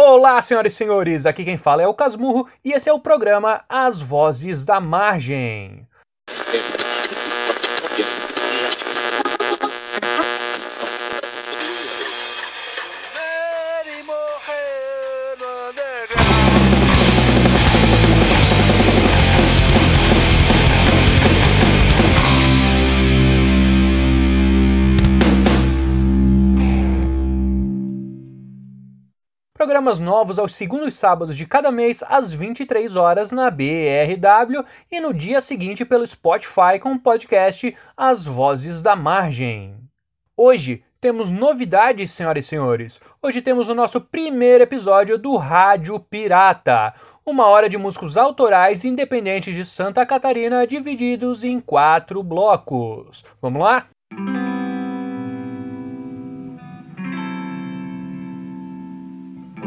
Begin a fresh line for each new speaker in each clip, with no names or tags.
Olá, senhoras e senhores, aqui quem fala é o Casmurro e esse é o programa As Vozes da Margem. Programas novos aos segundos sábados de cada mês, às 23 horas na BRW e no dia seguinte pelo Spotify com o podcast As Vozes da Margem. Hoje temos novidades, senhoras e senhores. Hoje temos o nosso primeiro episódio do Rádio Pirata, uma hora de músicos autorais independentes de Santa Catarina divididos em quatro blocos. Vamos lá?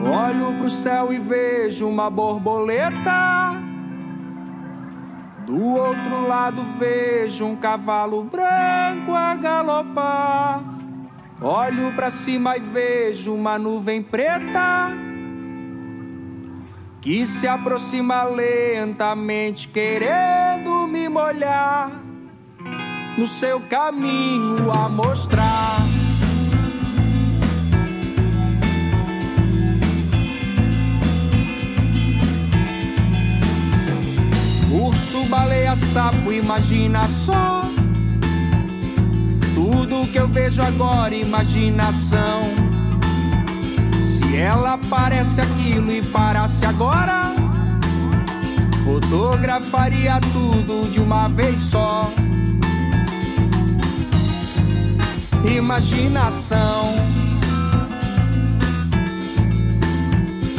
Olho pro céu e vejo uma borboleta. Do outro lado vejo um cavalo branco a galopar. Olho para cima e vejo uma nuvem preta que se aproxima lentamente, querendo me molhar no seu caminho a mostrar. Urso, baleia, sapo, imagina só. Tudo que eu vejo agora, imaginação. Se ela parece aquilo e parasse agora, fotografaria tudo de uma vez só. Imaginação.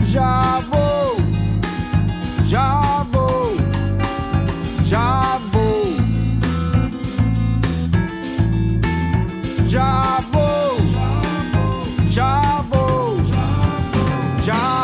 Já vou, já já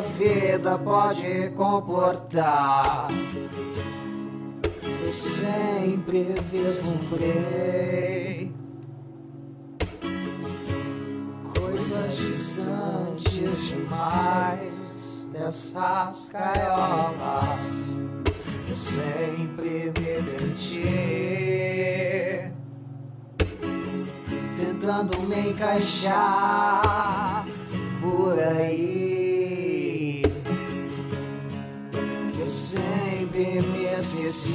uma vida pode comportar. Eu sempre vislumbrei coisas distantes demais dessas gaiolas. Eu sempre me perdi tentando me encaixar por aí. Sempre me esqueci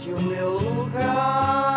que o meu lugar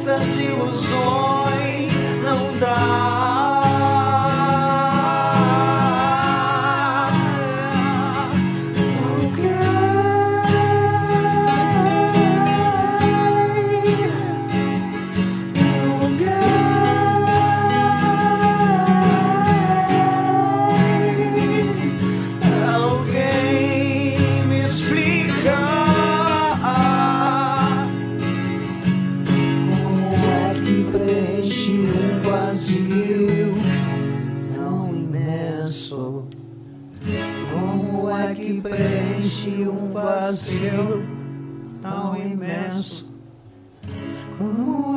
nessas ilusões, imenso? Como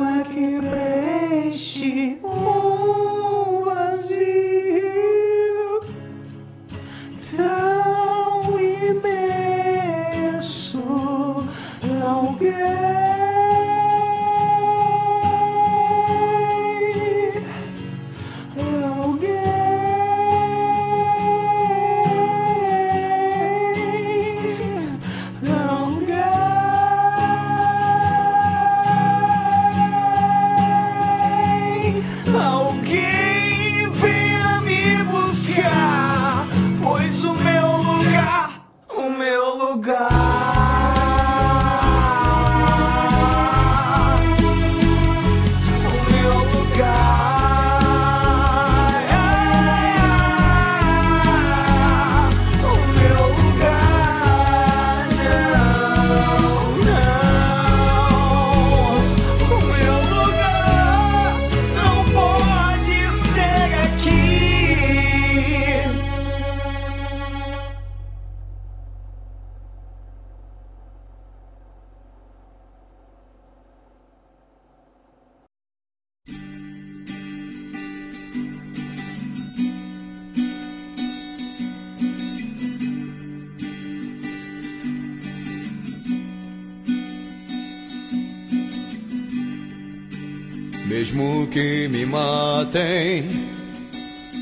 matem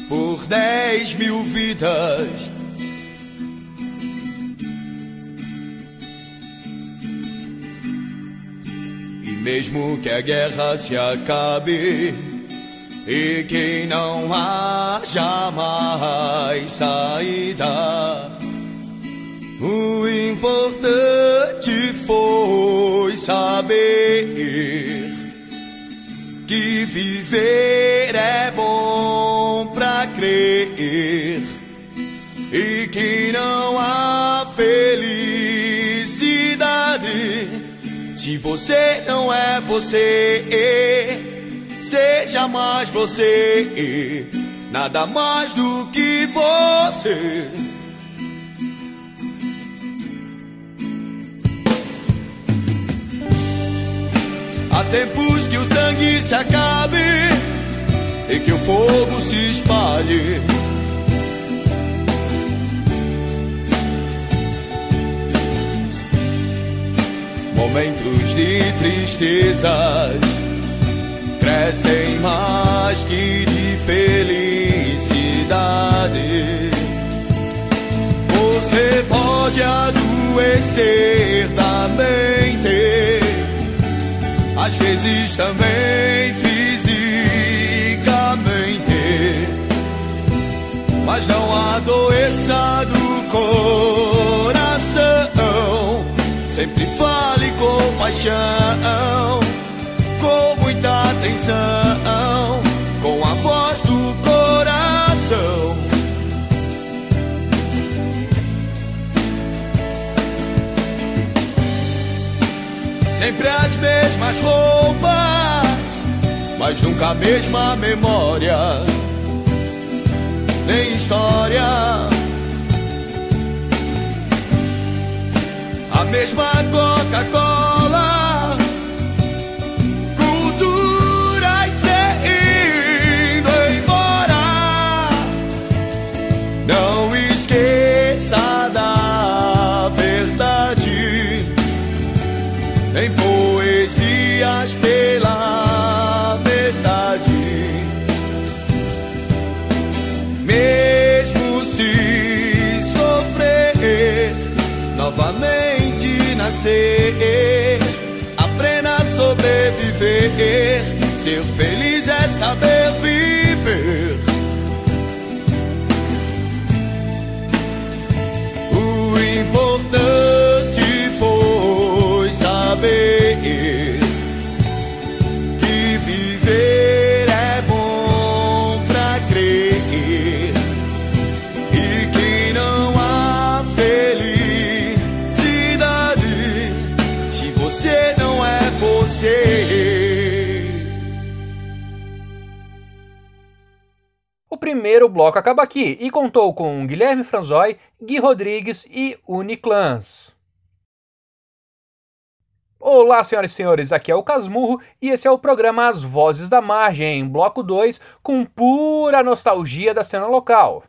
por dez mil vidas. E mesmo que a guerra se acabe e que não haja mais saída, o importante foi saber viver é bom pra crer e que não há felicidade se você não é você. Seja mais você, nada mais do que você. Há tempos que o sangue se acabe e que o fogo se espalhe. Momentos de tristezas adquire felicidade. Você pode adoecer também ter, às vezes também fisicamente, mas não adoeça do coração. Sempre fale com paixão, com muita atenção, com a voz do coração. Sempre as mesmas roupas, mas nunca a mesma memória, nem história. A mesma Coca-Cola, sobreviver. Ser feliz é saber viver.
Primeiro bloco acaba aqui e contou com Guilherme Franzói, Gui Rodrigues e Uniclans. Olá, senhoras e senhores, aqui é o Casmurro e esse é o programa As Vozes da Margem, bloco 2, com pura nostalgia da cena local.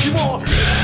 Perdido quando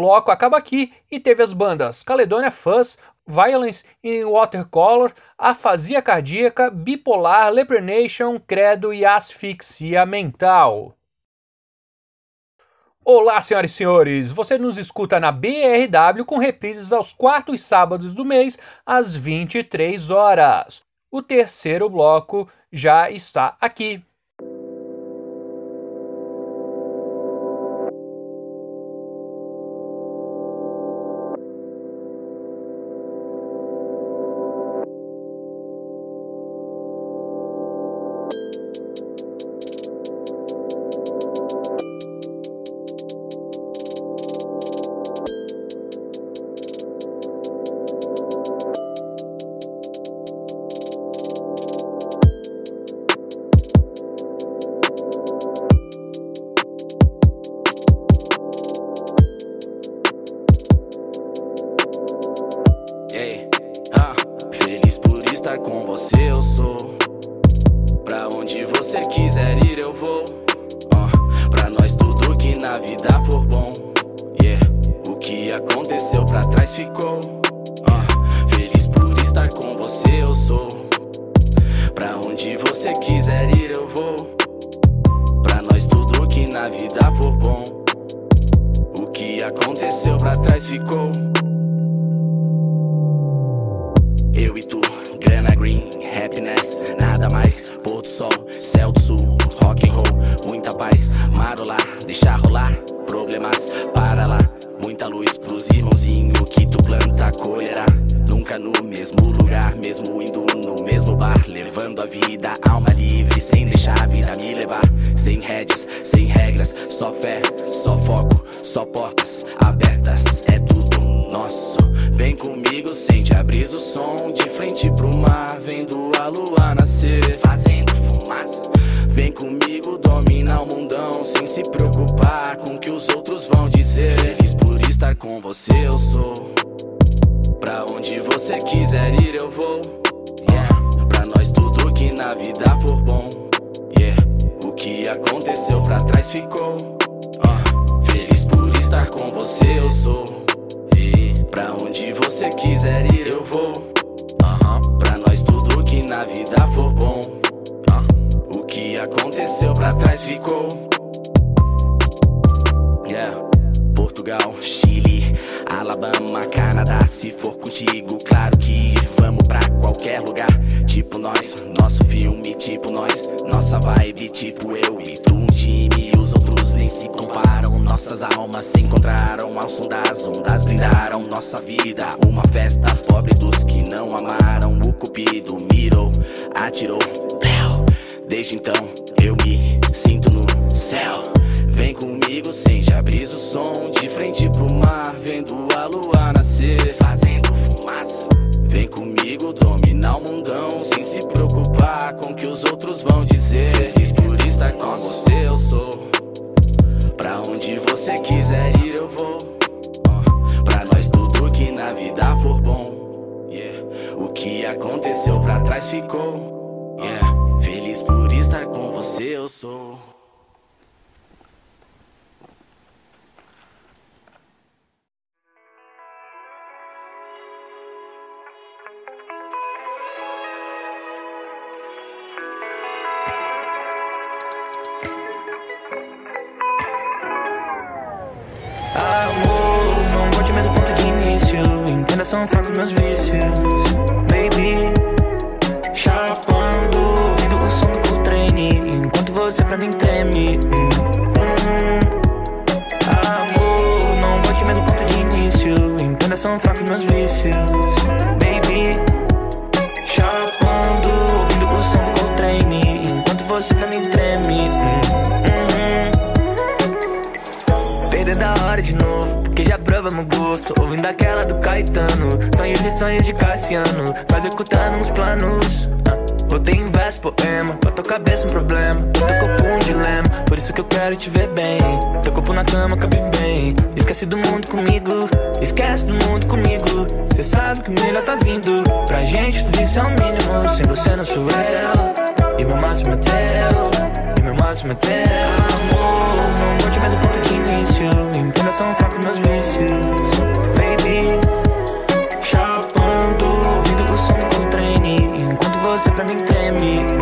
bloco acaba aqui e teve as bandas Caledonia Fuzz, Violence in Watercolor, Afasia Cardíaca, Bipolar, Leprenation, Credo e Asfixia Mental. Olá, senhoras e senhores! Você nos escuta na BRW com reprises aos quartos sábados do mês, às 23 horas. O terceiro bloco já está aqui.
Você quiser ir, eu vou. Aham. Pra nós, tudo que na vida for bom. Ah, O que aconteceu pra trás ficou. Yeah. Portugal, Chile, Alabama, Canadá. Se for contigo, claro que vamos pra qualquer lugar. Tipo nós, nosso filme, tipo nós, nossa vibe, tipo eu e tu, um time. Os outros nem se comparam. Nossas almas se encontraram ao som das ondas, brindaram nossa vida. Uma festa pobre dos que não amaram. O cupido mirou, atirou. Desde então eu me sinto no céu. Vem comigo, sente a brisa, o som de frente pro mar, vendo a lua nascer, fazendo fumaça. Vem comigo, dominar o mundão, sem se preocupar com o que os outros vão dizer. Feliz por estar com você, eu sou. Pra onde você quiser ir, eu vou. Pra nós, tudo que na vida for bom. O que aconteceu pra trás ficou. Feliz por estar com você, eu sou.
Você pra mim treme. Hum, hum. Da hora de novo, porque já provamos gosto. Ouvindo aquela do Caetano, sonhos e sonhos de Cassiano, só executando uns planos. Ah, Botei em verso poema, pra tua cabeça um problema. Pro teu corpo um dilema, por isso que eu quero te ver bem. Teu corpo na cama cabe bem. Esquece do mundo comigo, esquece do mundo comigo. Cê sabe que o melhor tá vindo. Pra gente tudo isso é o mínimo. Sem você não sou eu, e meu máximo é teu. E meu máximo é teu. Amor, não volte mais do ponto de início. Entenda, são fracos meus vícios, baby. Chapando, ouvindo o som do Coltrane, enquanto você pra mim treme.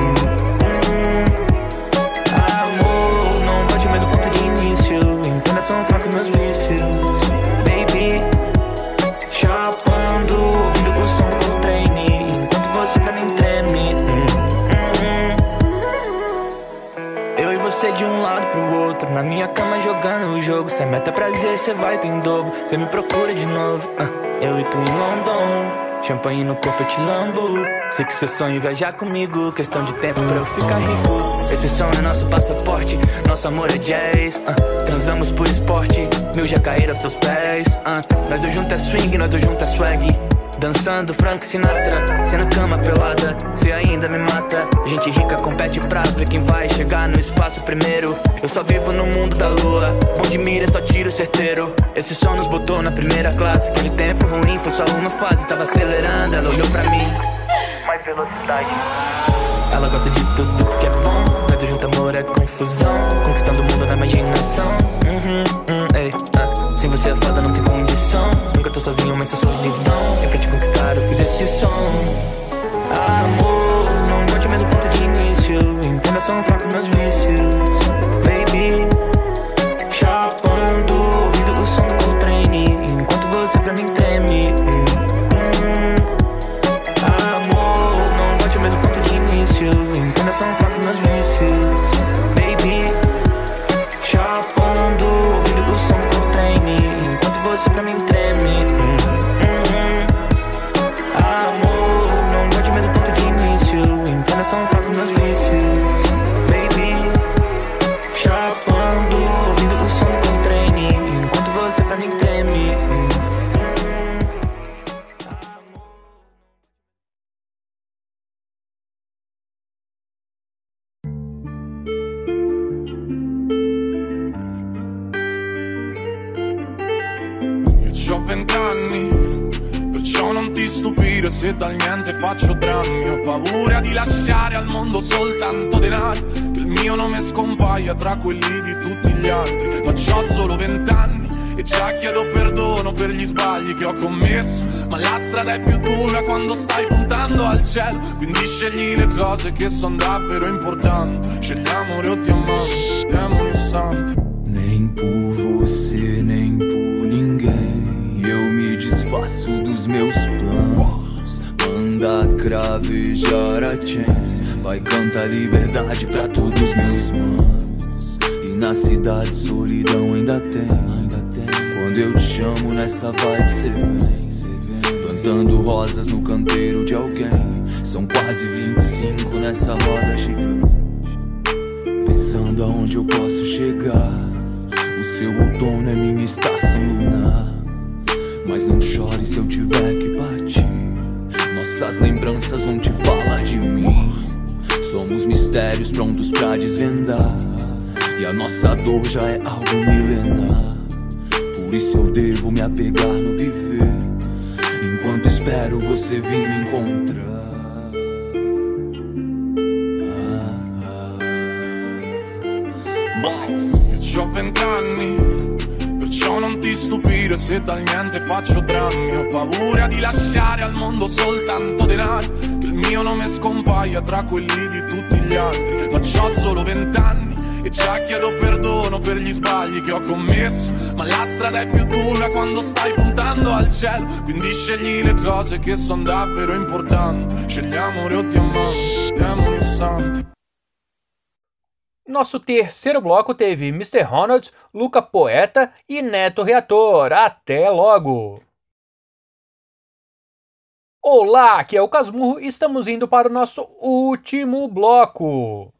Na minha cama jogando o jogo. Cê meta prazer, cê vai ter em dobro. Cê me procura de novo. ah, eu e tu em London. Champanhe no corpo, eu te lambo. Sei que seu sonho é viajar comigo. Questão de tempo pra eu ficar rico. Esse som é nosso passaporte. Nosso amor é jazz. ah, transamos por esporte. Mil já caíram aos teus pés. ah, nós dois juntos é swing, nós dois juntos é swag. Dançando Frank Sinatra, cê na cama pelada, cê ainda me mata. Gente rica compete pra ver quem vai chegar no espaço primeiro. Eu só vivo no mundo da lua, bom de mira é só tiro certeiro. Esse som nos botou na primeira classe. Aquele tempo ruim foi só uma fase, tava acelerando. Ela olhou pra mim, mais velocidade. Ela gosta de tudo que é bom, mas do junto amor é confusão. Conquistando o mundo na imaginação. Uhum, hum, ei, ah. Sem você é foda, não tem condição. Nunca tô sozinho, mas sou solidão. E pra te conquistar, eu fiz esse som. Amor, não volte ao mesmo ponto de início. Entenda, são fracos meus vícios.
Sbagli che ho commesso. Ma la strada è più dura quando stai puntando al cielo. Quindi scegli le cose che sono davvero importanti. Scegli amore o santi.
Nem por você, nem por ninguém. Eu me desfaço dos meus planos. Manda cravejar a chance. Vai cantar liberdade pra todos meus manos. E na cidade solidão ainda tem. Eu te chamo nessa vibe, cê vem. vem. Plantando rosas no canteiro de alguém. São quase 25 nessa roda gigante. Pensando aonde eu posso chegar. O seu outono é minha estação lunar. Mas não chore se eu tiver que partir. Nossas lembranças vão te falar de mim. Somos mistérios prontos pra desvendar. E a nossa dor já é algo milenar. Por isso eu devo me apegar no viver. Enquanto espero você vir me encontrar.
Ho vent'anni, perciò non ti stupire se dal niente faccio drammi. Ho paura di lasciare al mondo soltanto denaro, che il mio nome scompaia tra quelli di tutti gli altri. Ma c'ho solo vent'anni e già chiedo perdono per gli sbagli che ho commesso. Ma la strada è più dura quando stai puntando al cielo. Quindi scegli le cose che sono davvero importanti. Amore o.
Nosso terceiro bloco teve Mr. Ronald, Luca Poeta e Neto Reator. Até logo! Olá, aqui é o Casmurro e estamos indo para o nosso último bloco.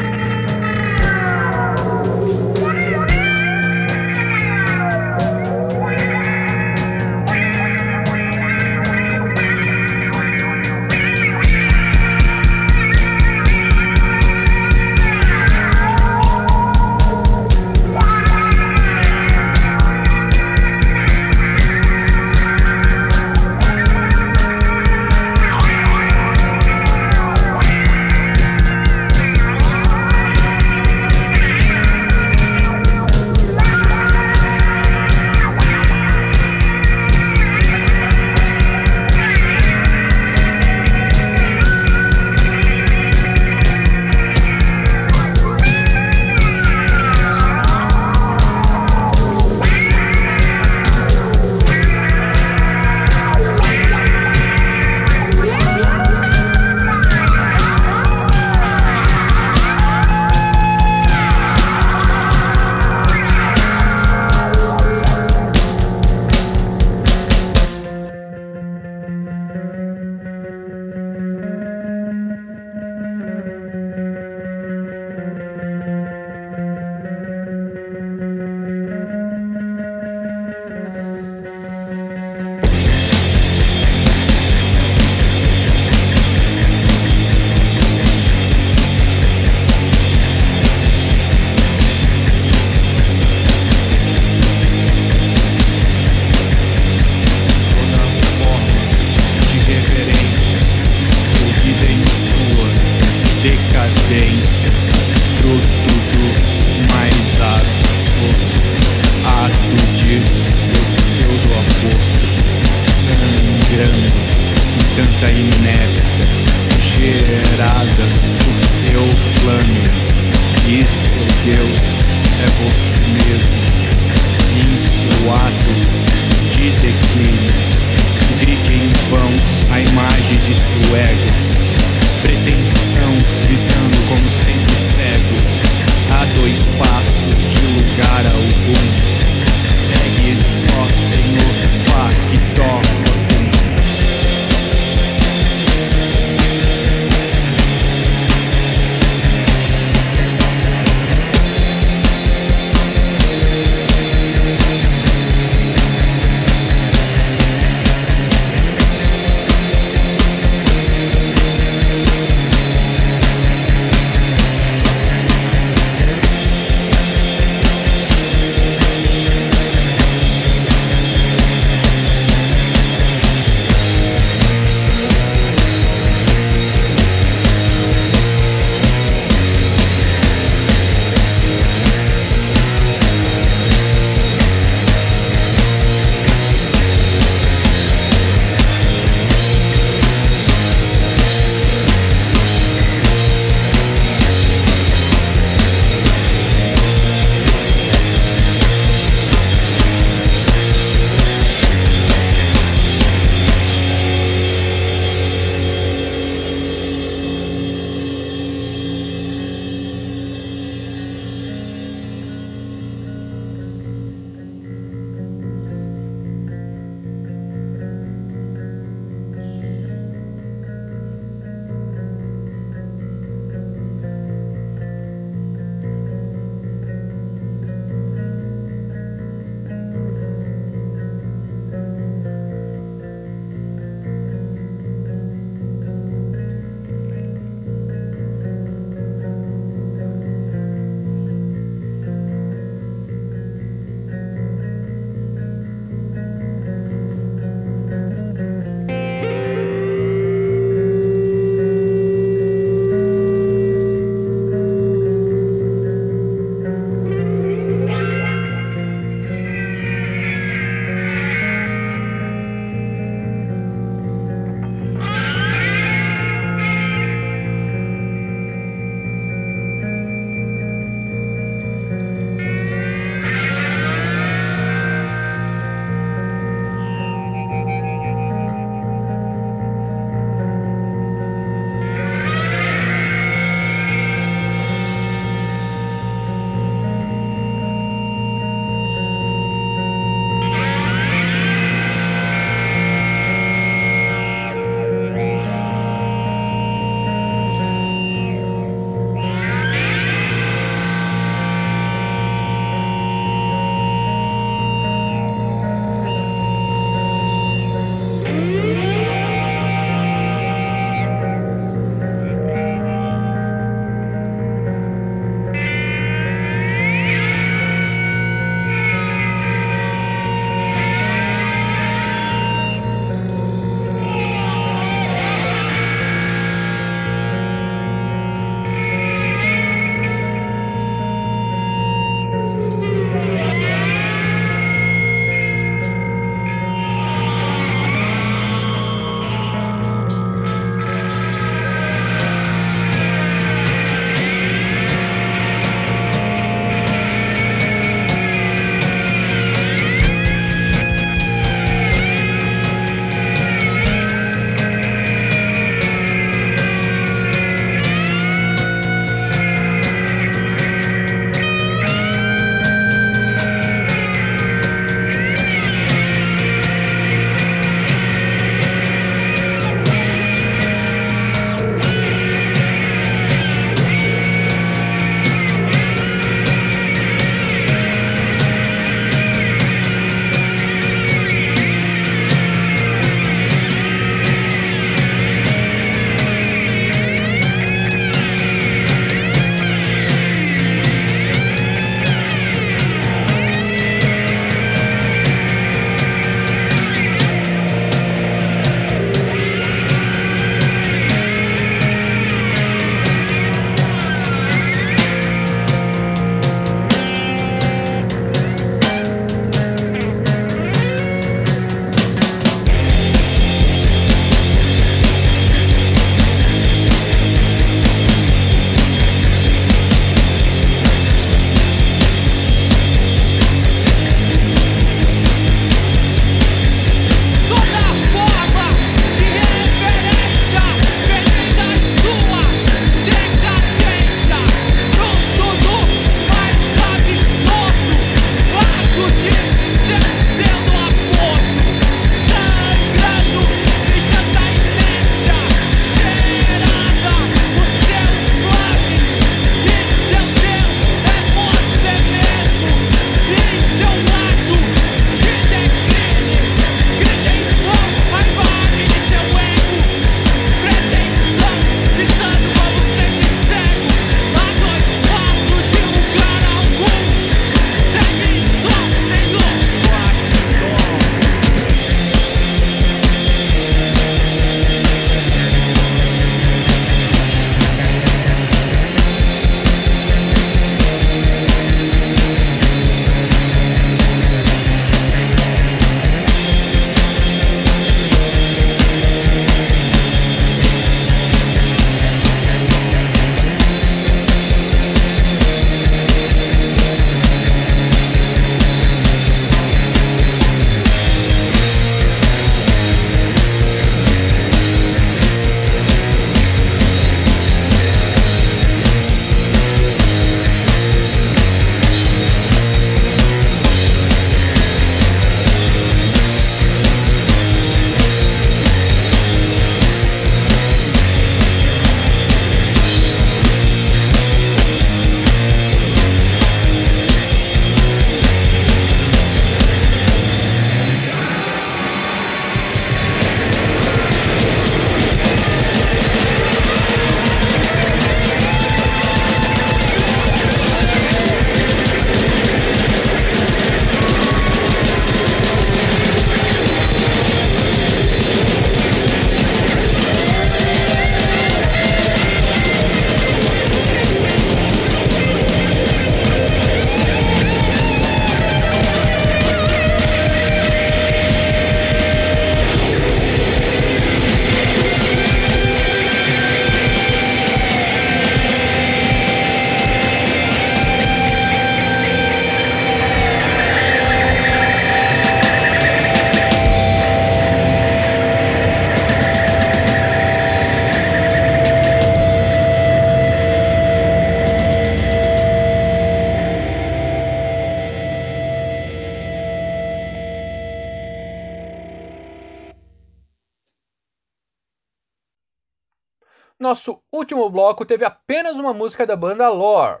Bloco teve apenas uma música da banda Lore.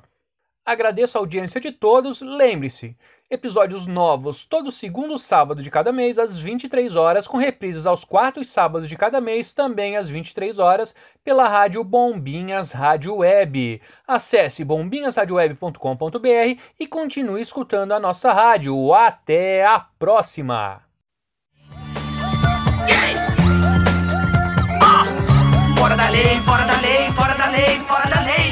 Agradeço a audiência de todos. Lembre-se, episódios novos todo segundo sábado de cada mês às 23 horas, com reprises aos quartos sábados de cada mês, também às 23 horas, pela rádio Bombinhas Rádio Web. Acesse bombinhasradioweb.com.br e continue escutando a nossa rádio. Até a próxima!
Fora da lei, fora da lei, fora da lei, fora da lei.